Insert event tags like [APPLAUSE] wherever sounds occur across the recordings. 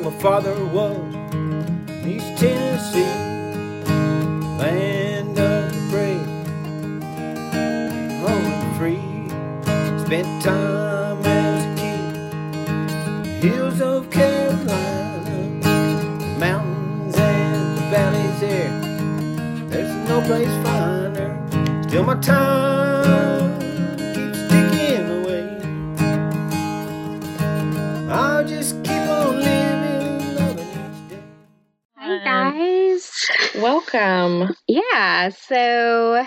like my father was. East Tennessee, land of the brave, home free. Spent time as a kid, hills of Carolina, mountains and the valleys there. There's no place finer. Still my time Yeah, so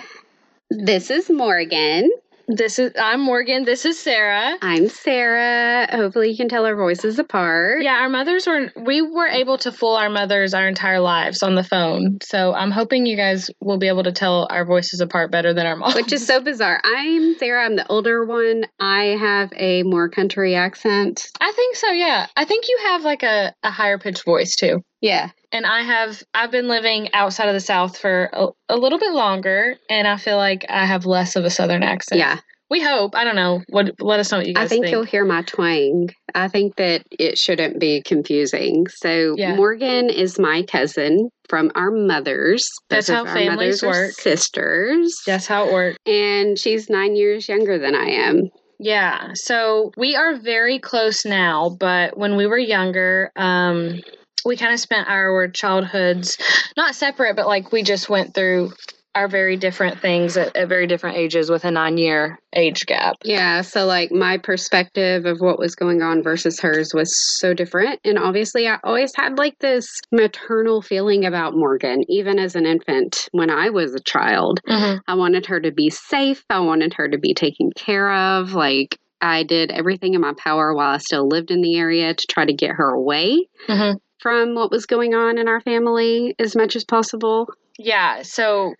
this is Morgan. This is I'm Morgan. This is Sarah. I'm Sarah. Hopefully you can tell our voices apart. Yeah, our mothers were we were able to fool our mothers our entire lives on the phone. So I'm hoping you guys will be able to tell our voices apart better than our moms. Which is so bizarre. I'm Sarah, I'm the older one. I have a more country accent. I think so, yeah. I think you have like a, a higher pitched voice too. Yeah. And I have I've been living outside of the South for a, a little bit longer and I feel like I have less of a southern accent. Yeah. We hope. I don't know. What let us know what you guys think? I think, you'll hear my twang. I think that it shouldn't be confusing. So Yeah. Morgan is my cousin from our mothers. That's how our families work. Sisters. That's how it works. And she's nine years younger than I am. Yeah, so we are very close now, but when we were younger, um, we kind of spent our childhoods not separate, but like we just went through our very different things at, at very different ages with a nine year age gap. Yeah, so like my perspective of what was going on versus hers was so different. And obviously, I always had like this maternal feeling about Morgan, even as an infant when I was a child. Mm-hmm. I wanted her to be safe, I wanted her to be taken care of. Like, I did everything in my power while I still lived in the area to try to get her away Mm-hmm. from what was going on in our family as much as possible. Yeah, so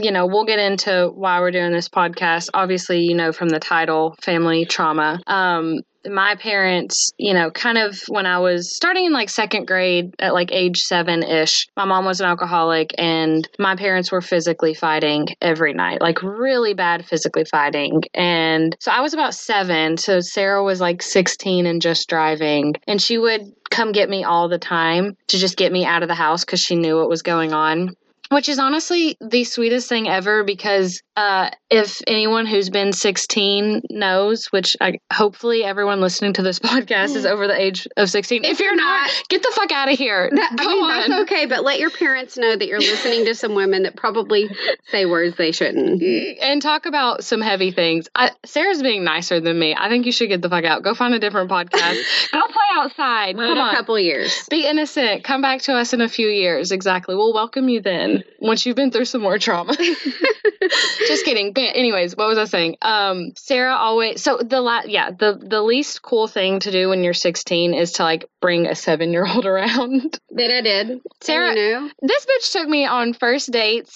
you know, we'll get into why we're doing this podcast. Obviously, you know from the title, family trauma. Um my parents, you know, kind of when I was starting in like second grade at like age 7ish, my mom was an alcoholic and my parents were physically fighting every night. Like really bad physically fighting. And so I was about 7, so Sarah was like 16 and just driving and she would come get me all the time to just get me out of the house cuz she knew what was going on which is honestly the sweetest thing ever because uh, if anyone who's been 16 knows, which I, hopefully everyone listening to this [LAUGHS] podcast is over the age of 16. If you're not, get the fuck out of here. That, Go I mean, on. that's okay, but let your parents know that you're listening to some women that probably say words they shouldn't. and talk about some heavy things. I, Sarah's being nicer than me. I think you should get the fuck out. Go find a different podcast. [LAUGHS] Go play outside. In Come a on. couple years. Be innocent. Come back to us in a few years. Exactly. We'll welcome you then once you've been through some more trauma. [LAUGHS] [LAUGHS] Just kidding. But anyways, what was I saying? Um, Sarah always so the la- yeah the the least cool thing to do when you're 16 is to like bring a seven year old [LAUGHS] around. That I did. Sarah- you know, This bitch took me on first dates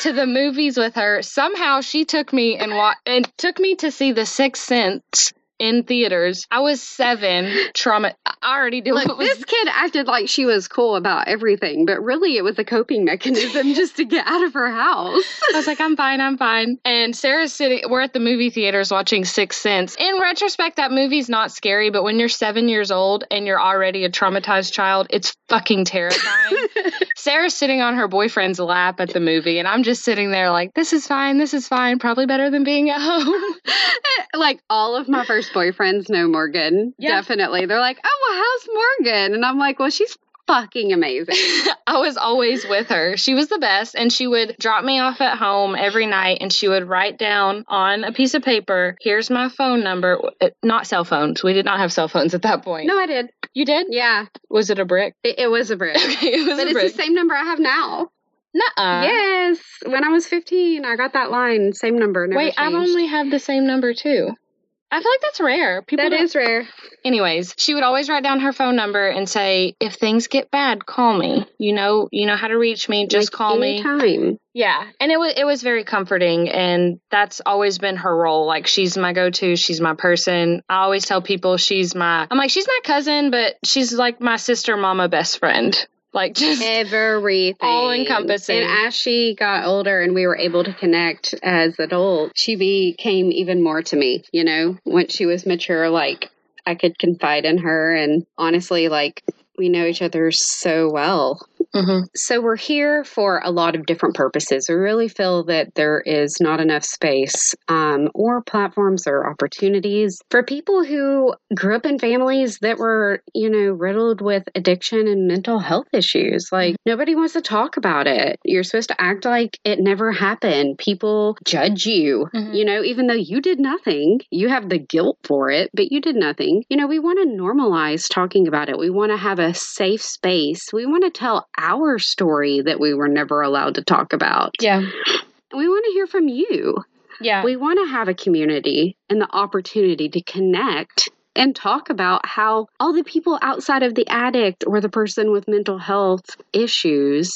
to the movies with her. Somehow she took me and wa- and took me to see The Sixth Sense in theaters. I was seven. [LAUGHS] Trauma. I already knew look, was this kid acted like she was cool about everything, but really it was a coping mechanism [LAUGHS] just to get out of her house. [LAUGHS] I was like, I'm fine, I'm fine. And Sarah's sitting, we're at the movie theaters watching Sixth Sense. In retrospect, that movie's not scary, but when you're seven years old and you're already a traumatized child, it's fucking terrifying. Sarah's sitting on her boyfriend's lap at the movie, and I'm just sitting there like, this is fine, this is fine, probably better than being at home. like all of my first boyfriends know Morgan. Yeah. Definitely. They're like, oh, well, how's Morgan? And I'm like, well, she's fucking amazing. [LAUGHS] I was always with her. She was the best, and she would drop me off at home every night, and she would write down on a piece of paper, "Here's my phone number." Uh, Not cell phones. We did not have cell phones at that point. no, I did. you did. Yeah, Was it a brick? it, it was a brick. [LAUGHS] Okay, it was But it's brick. the same number I have now. Nuh-uh. yes. When I was 15, I got that line. Same number. Never Wait, I've only had the same number too. I feel like that's rare. People That don't- is rare. Anyways, she would always write down her phone number and say, "If things get bad, call me. You know, you know how to reach me. Just Like, call me." anytime. Yeah, and it was it was very comforting, and that's always been her role. Like she's my go to, she's my person. I always tell people she's my. I'm like she's my cousin, but she's like my sister, mama, best friend. Like just Everything. All-encompassing. And as she got older and we were able to connect as adults, she became even more to me, you know, once she was mature. Like, I could confide in her. And honestly, like, we know each other so well. Mm-hmm. So we're here for a lot of different purposes. We really feel that there is not enough space um, or platforms or opportunities for people who grew up in families that were, you know, riddled with addiction and mental health issues. Like nobody wants to talk about it. You're supposed to act like it never happened. People judge you, Mhm. you know, even though you did nothing. You have the guilt for it, but you did nothing. You know, we want to normalize talking about it. We want to have a safe space. We want to tell our story that we were never allowed to talk about. Yeah. We want to hear from you. Yeah. We want to have a community and the opportunity to connect and talk about how all the people outside of the addict or the person with mental health issues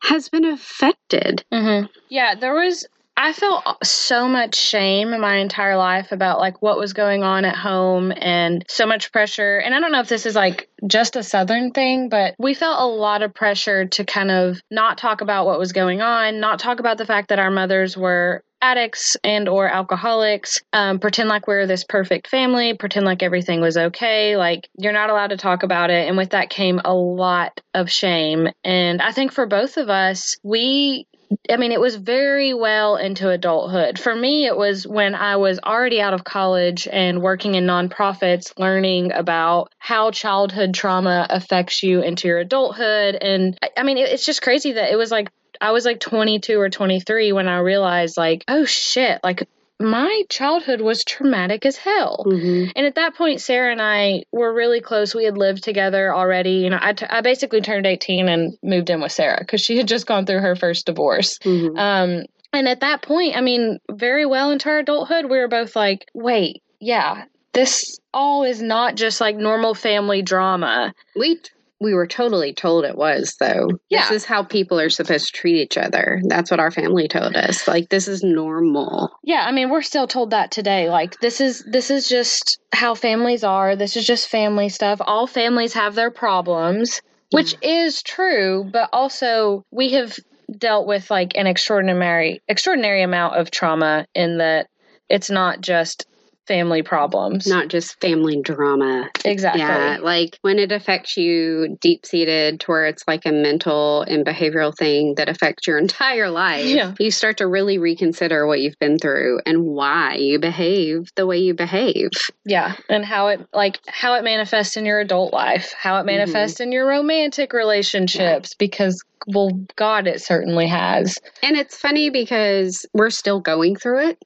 has been affected. hmm Yeah, there was. I felt so much shame in my entire life about like what was going on at home and so much pressure. And I don't know if this is like just a southern thing, but we felt a lot of pressure to kind of not talk about what was going on, not talk about the fact that our mothers were addicts and or alcoholics um, pretend like we're this perfect family pretend like everything was okay like you're not allowed to talk about it and with that came a lot of shame and i think for both of us we I mean, it was very well into adulthood. For me, it was when I was already out of college and working in nonprofits, learning about how childhood trauma affects you into your adulthood. And I- mean, it's just crazy that it was like, I was like 22 or 23 when I realized, like, oh shit, like my childhood was traumatic as hell. Mm-hmm. And at that point, Sarah and I were really close. We had lived together already. You know, I, t- I basically turned 18 and moved in with Sarah because she had just gone through her first divorce. Mm-hmm. Um, and at that point, I mean, very well into our adulthood, we were both like, wait, yeah, this all is not just like normal family drama. We we were totally told it was though. Yeah. This is how people are supposed to treat each other. That's what our family told us. Like this is normal. Yeah, I mean, we're still told that today. Like this is this is just how families are. This is just family stuff. All families have their problems, which is true, but also we have dealt with like an extraordinary extraordinary amount of trauma in that it's not just family problems. Not just family drama. exactly. Yeah, like when it affects you deep seated to where it's like a mental and behavioral thing that affects your [LAUGHS] entire life, Yeah. you start to really reconsider what you've been through and why you behave the way you behave. Yeah, and how it like how it manifests in your adult life, how it mm-hmm. manifests in your romantic relationships because well god it certainly has. And it's funny because we're still going through it.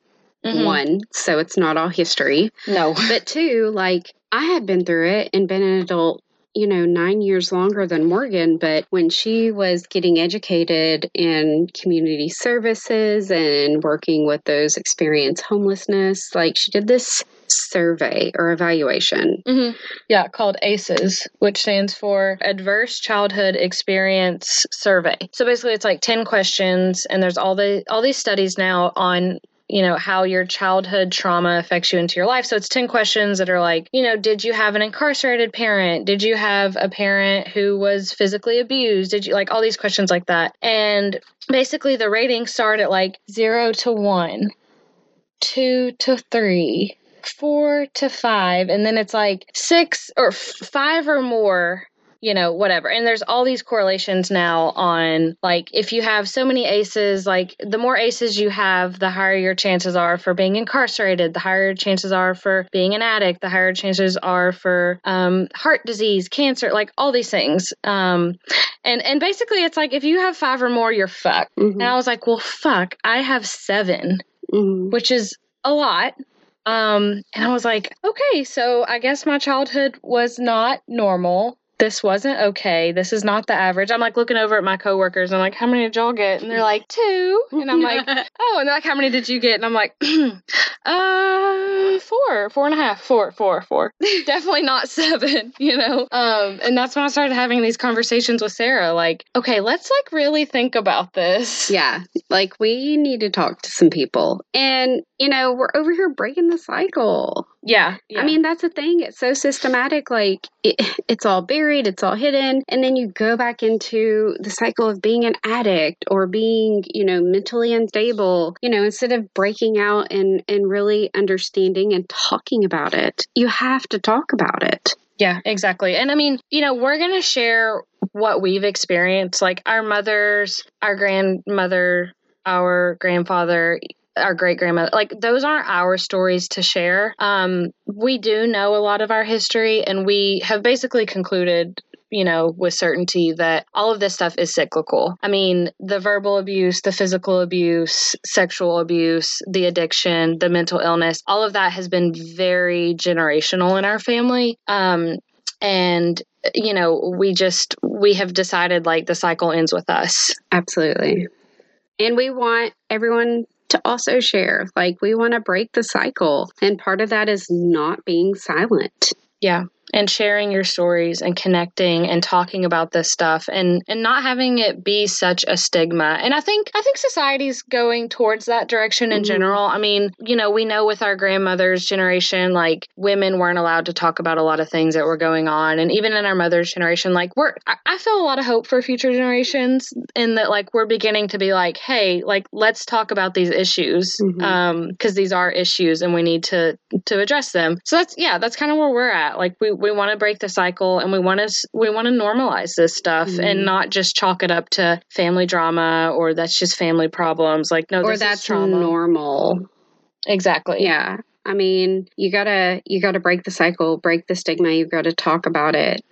Mhm. One, so it's not all history. No. [LAUGHS] But two, like I had been through it and been an adult, you know, nine years longer than Morgan. But when she was getting educated in community services and working with those experience homelessness, like she did this survey or evaluation. hmm Yeah, called ACEs, which stands for Adverse Childhood Experience Survey. So basically, it's like ten questions, and there's all the all these studies now on you know how your childhood trauma affects you into your life. So it's ten questions that are like, you know, did you have an incarcerated parent? Did you have a parent who was physically abused? Did you like all these questions like that? And basically, the ratings start at like zero to one, two to three four to five and then it's like six or f- five or more you know whatever and there's all these correlations now on like if you have so many aces like the more aces you have the higher your chances are for being incarcerated the higher chances are for being an addict the higher chances are for um, heart disease cancer like all these things um, and and basically it's like if you have five or more you're fucked Mhm, and i was like well fuck i have seven mhm. which is a lot. Um, and I was like, okay, so I guess my childhood was not normal. This wasn't okay. This is not the average. I'm like looking over at my coworkers. I'm like, how many did y'all get? And they're like, two. And I'm like, [LAUGHS] oh, and they're like, how many did you get? And I'm like, [CLEARS THROAT] uh, four, four and a half, four, four, four. [LAUGHS] Definitely not seven, [LAUGHS] you know? Um, and that's when I started having these conversations with Sarah. Like, okay, let's like really think about this. Yeah, like we need to talk to some people. And, you know, we're over here breaking the cycle. Yeah, yeah. I mean, that's the thing. It's so systematic. Like, it, [LAUGHS] it's all buried, it's all hidden. And then you go back into the cycle of being an addict or being, you know, mentally unstable, you know, instead of breaking out and, and really understanding and talking about it. You have to talk about it. Yeah, exactly. And I mean, you know, we're going to share what we've experienced, like our mothers, our grandmother, our grandfather, our great grandmother like those aren't our stories to share. Um we do know a lot of our history and we have basically concluded you know with certainty that all of this stuff is cyclical. I mean the verbal abuse the physical abuse sexual abuse the addiction the mental illness all of that has been very generational in our family. Um and you know we just we have decided like the cycle ends with us. Absolutely. And we want everyone to also share. Like, we want to break the cycle. And part of that is not being silent. Yeah. And sharing your stories and connecting and talking about this stuff and and not having it be such a stigma. And I think I think society's going towards that direction in Mhm. general. I mean, you know, we know with our grandmother's generation like women weren't allowed to talk about a lot of things that were going on and even in our mother's generation like we're I, feel a lot of hope for future generations in that like we're beginning to be like, "Hey, like let's talk about these issues." Mhm. Um because these are issues and we need to to address them. So that's yeah, that's kind of where we're at. Like we we want to break the cycle and we want to we want to normalize this stuff Mhm. and not just chalk it up to family drama or that's just family problems. Like no, or this that's normal. exactly. Yeah. I mean, you gotta you gotta break the cycle, break the stigma. You've got to talk about it.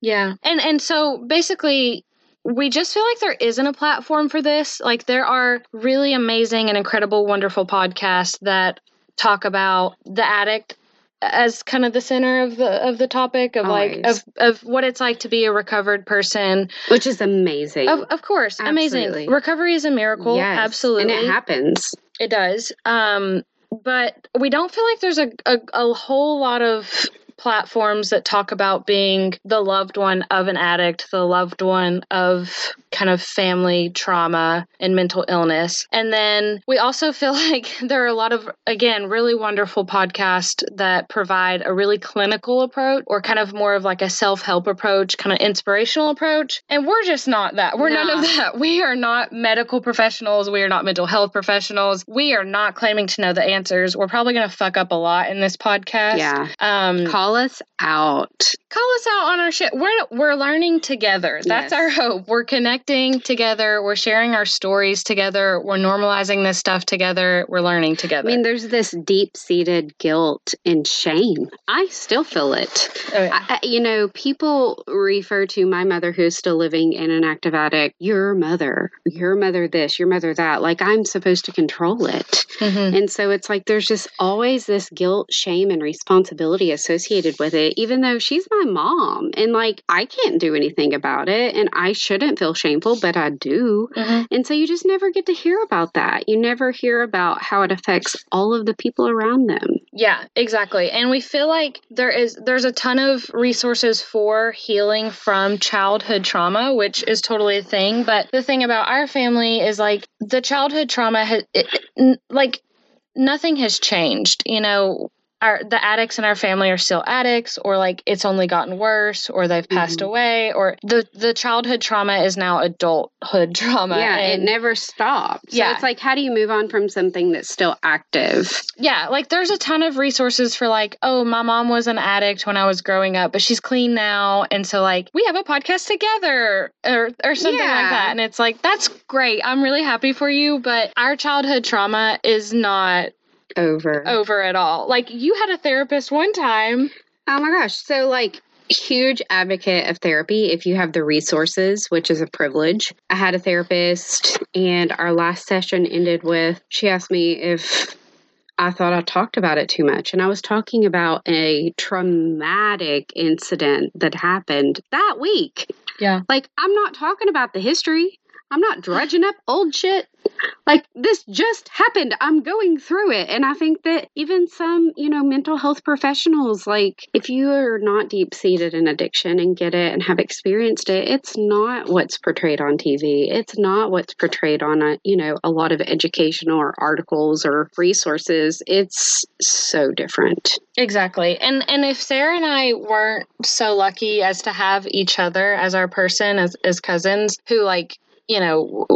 Yeah. And and so basically we just feel like there isn't a platform for this. Like there are really amazing and incredible wonderful podcasts that talk about the addict as kind of the center of the of the topic of like of of what it's like to be a recovered person. Which is amazing. Of, of course, amazing. Recovery is a miracle. Yes. Absolutely. And it happens. It does. Um, but we don't feel like there's a, a, a whole lot of platforms that talk about being the loved one of an addict, the loved one of kind of family trauma and mental illness. And then we also [LAUGHS] feel like there are a lot of, again, really wonderful podcasts that provide a really clinical approach or kind of more of like a self help approach, kind of inspirational approach. And we're just not that. We're none of that. We are not medical professionals. We are not mental health professionals. We are not claiming to know the answers. We're probably going to fuck up a lot in this podcast. Yeah. Um, Call us out. call us out on our shit. We're we're learning together. That's Yes. our hope. We're connecting together. We're sharing our stories together. We're normalizing this stuff together. We're learning together. I mean, there's this deep seated guilt and shame. I still feel it. Oh, yeah. I, you know, people refer to my mother who's still living in an active addict, your mother, your mother this, your mother that. Like I'm supposed to control it. Mhm. And so it's like there's just always this guilt, shame, and responsibility associated with it, even though she's my mom. And like I can't do anything about it. And I shouldn't feel shameful, but I do. Mhm. And so you just never get to hear about that. You never hear about how it affects all of the people around them. Yeah, exactly. And we feel like there is there's a ton of resources for healing from childhood trauma, which is totally a thing, but the thing about our family is like the childhood trauma has it, n- like nothing has changed. You know, our the addicts in our family are still addicts or like it's only gotten worse or they've passed Mhm. away or the the childhood trauma is now adulthood [LAUGHS] trauma. yeah, and it never stops. So Yeah. it's like, how do you move on from something that's still active? Yeah, like there's a ton of resources for like, oh, my mom was an addict when I was growing up, but she's clean now, and so like we have a podcast together or or something like that. And it's like that's great. I'm really happy for you, but our childhood trauma is not Over. over at all. Like you had a therapist one time. Oh my gosh. So, like, huge advocate of therapy if you have the resources, which is a privilege. I had a therapist, and our last session ended with she asked me if I thought I talked about it too much. And I was talking about a traumatic incident that happened that week. Yeah. Like, I'm not talking about the history. I'm not drudging up old shit. Like this just happened. I'm going through it. And I think that even some, you know, mental health professionals, like if you are not deep seated in addiction and get it and have experienced it, it's not what's portrayed on TV. It's not what's portrayed on a, you know, a lot of educational or articles or resources. It's so different. Exactly. And and if Sarah and I weren't so lucky as to have each other as our person as as cousins who like, you know,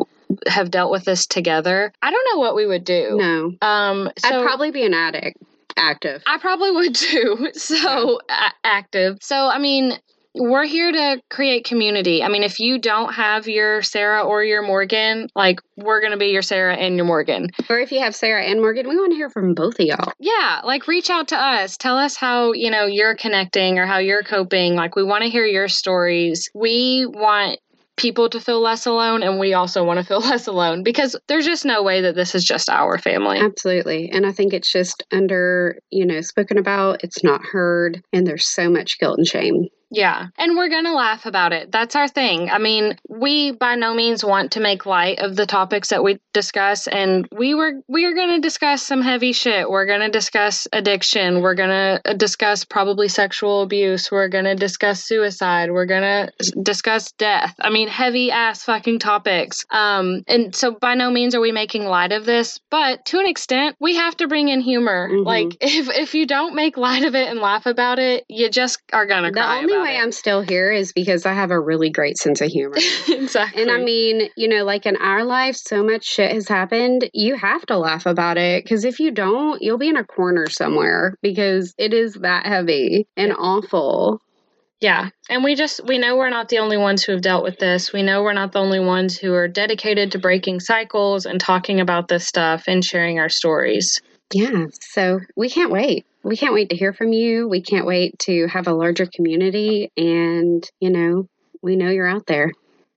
have dealt with this together, I don't know what we would do. No. Um so I'd probably be an addict. Active. I probably would too. [LAUGHS] So a- active. So I mean, we're here to create community. I mean, if you don't have your Sarah or your Morgan, like we're gonna be your Sarah and your Morgan. Or if you have Sarah and Morgan, we want to hear from both of y'all. Yeah, like reach out to us. Tell us how, you know, you're connecting or how you're coping. Like we want to hear your stories. We want people to feel less alone and we also want to feel [LAUGHS] less alone because there's just no way that this is just our family. Absolutely. And I think it's just under, you know, spoken about, it's not heard, and there's so much guilt and shame. Yeah. And we're going to laugh about it. That's our thing. I mean, we by no means want to make light of the topics that we discuss and we were we are going to discuss some heavy shit. We're going to discuss addiction. We're going to discuss probably sexual abuse. We're going to discuss suicide. We're going to discuss death. I mean, heavy ass fucking topics. Um and so by no means are we making light of this, but to an extent, we have to bring in humor. Mhm. Like [LAUGHS] if if you don't make light of it and laugh about it, you just are going to cry about way it. I'm still here is because I have a really great sense of humor. [LAUGHS] exactly. And I mean, you know, like in our life, so much shit has happened. You have to laugh about it because if you don't, you'll be in a corner somewhere because it is that heavy and awful. yeah. And we just, we know we're not the only ones who have dealt with this. We know we're not the only ones who are dedicated to breaking cycles and talking about this stuff and sharing our stories. Yeah. So we can't wait. We can't wait to hear from you. We can't wait to have a larger community. And, you know, we know you're out there.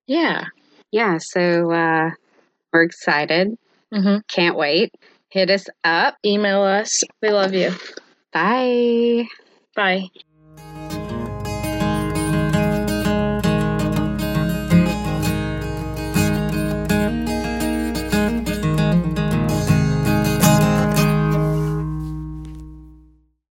Yeah. Yeah. So uh, we're excited. hmm Can't wait. Hit us up. Email us. We love you. Bye. Bye.